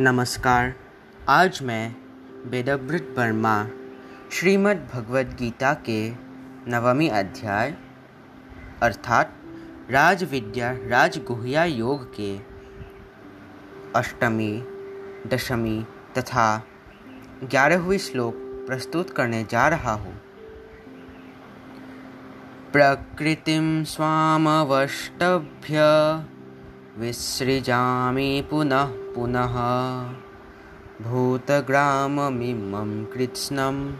नमस्कार। आज मैं वेदव्रत वर्मा श्रीमद् भगवद गीता के नवमी अध्याय, अर्थात राजविद्या, राजगुहिया योग के अष्टमी, दशमी तथा ग्यारहवीं श्लोक प्रस्तुत करने जा रहा हूँ। प्रकृतिम स्वामवष्टभ्य विसृजामि पुनः पुनः। भूतग्राममिमं कृत्स्नम्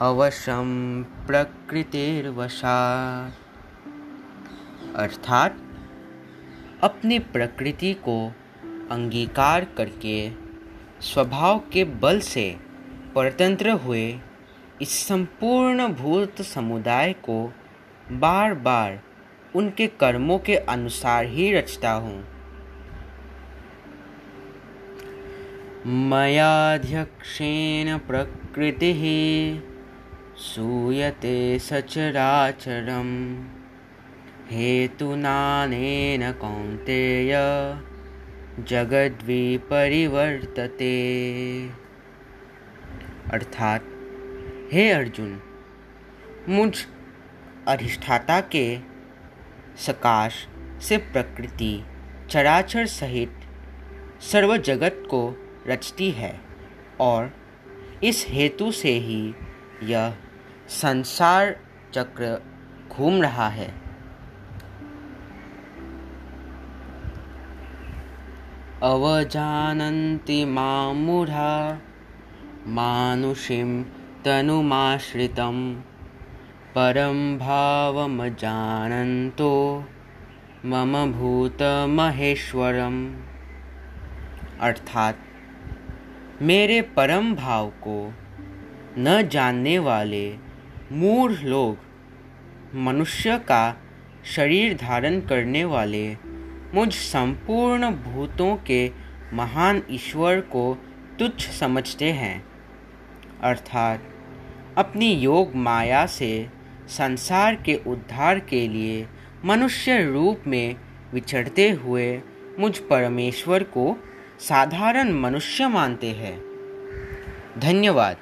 अवशं प्रकृतिर्वशात्। अर्थात, अपनी प्रकृति को अंगीकार करके, स्वभाव के बल से परतंत्र हुए इस संपूर्ण भूत समुदाय को बार बार उनके कर्मों के अनुसार ही रचता हूँ। मयाध्यक्षेण प्रकृतिः सूयते सचराचरं हेतुनानेन कौन्तेय जगद्विपरिवर्तते। अर्थात, हे अर्जुन, मुझ अधिष्ठाता के सकाश से प्रकृति चराचर सहित सर्व जगत को रचती है और इस हेतु से ही यह संसार चक्र घूम रहा है। अवजानन्ति मामूढ़ा मानुषिं तनुमाश्रितं परं भावमजानन्तो मम भूतमहेश्वरम्। अर्थात, मेरे परम भाव को न जानने वाले मूढ़ लोग मनुष्य का शरीर धारण करने वाले मुझ संपूर्ण भूतों के महान ईश्वर को तुच्छ समझते हैं। अर्थात, अपनी योग माया से संसार के उद्धार के लिए मनुष्य रूप में विचरते हुए मुझ परमेश्वर को साधारण मनुष्य मानते हैं। धन्यवाद।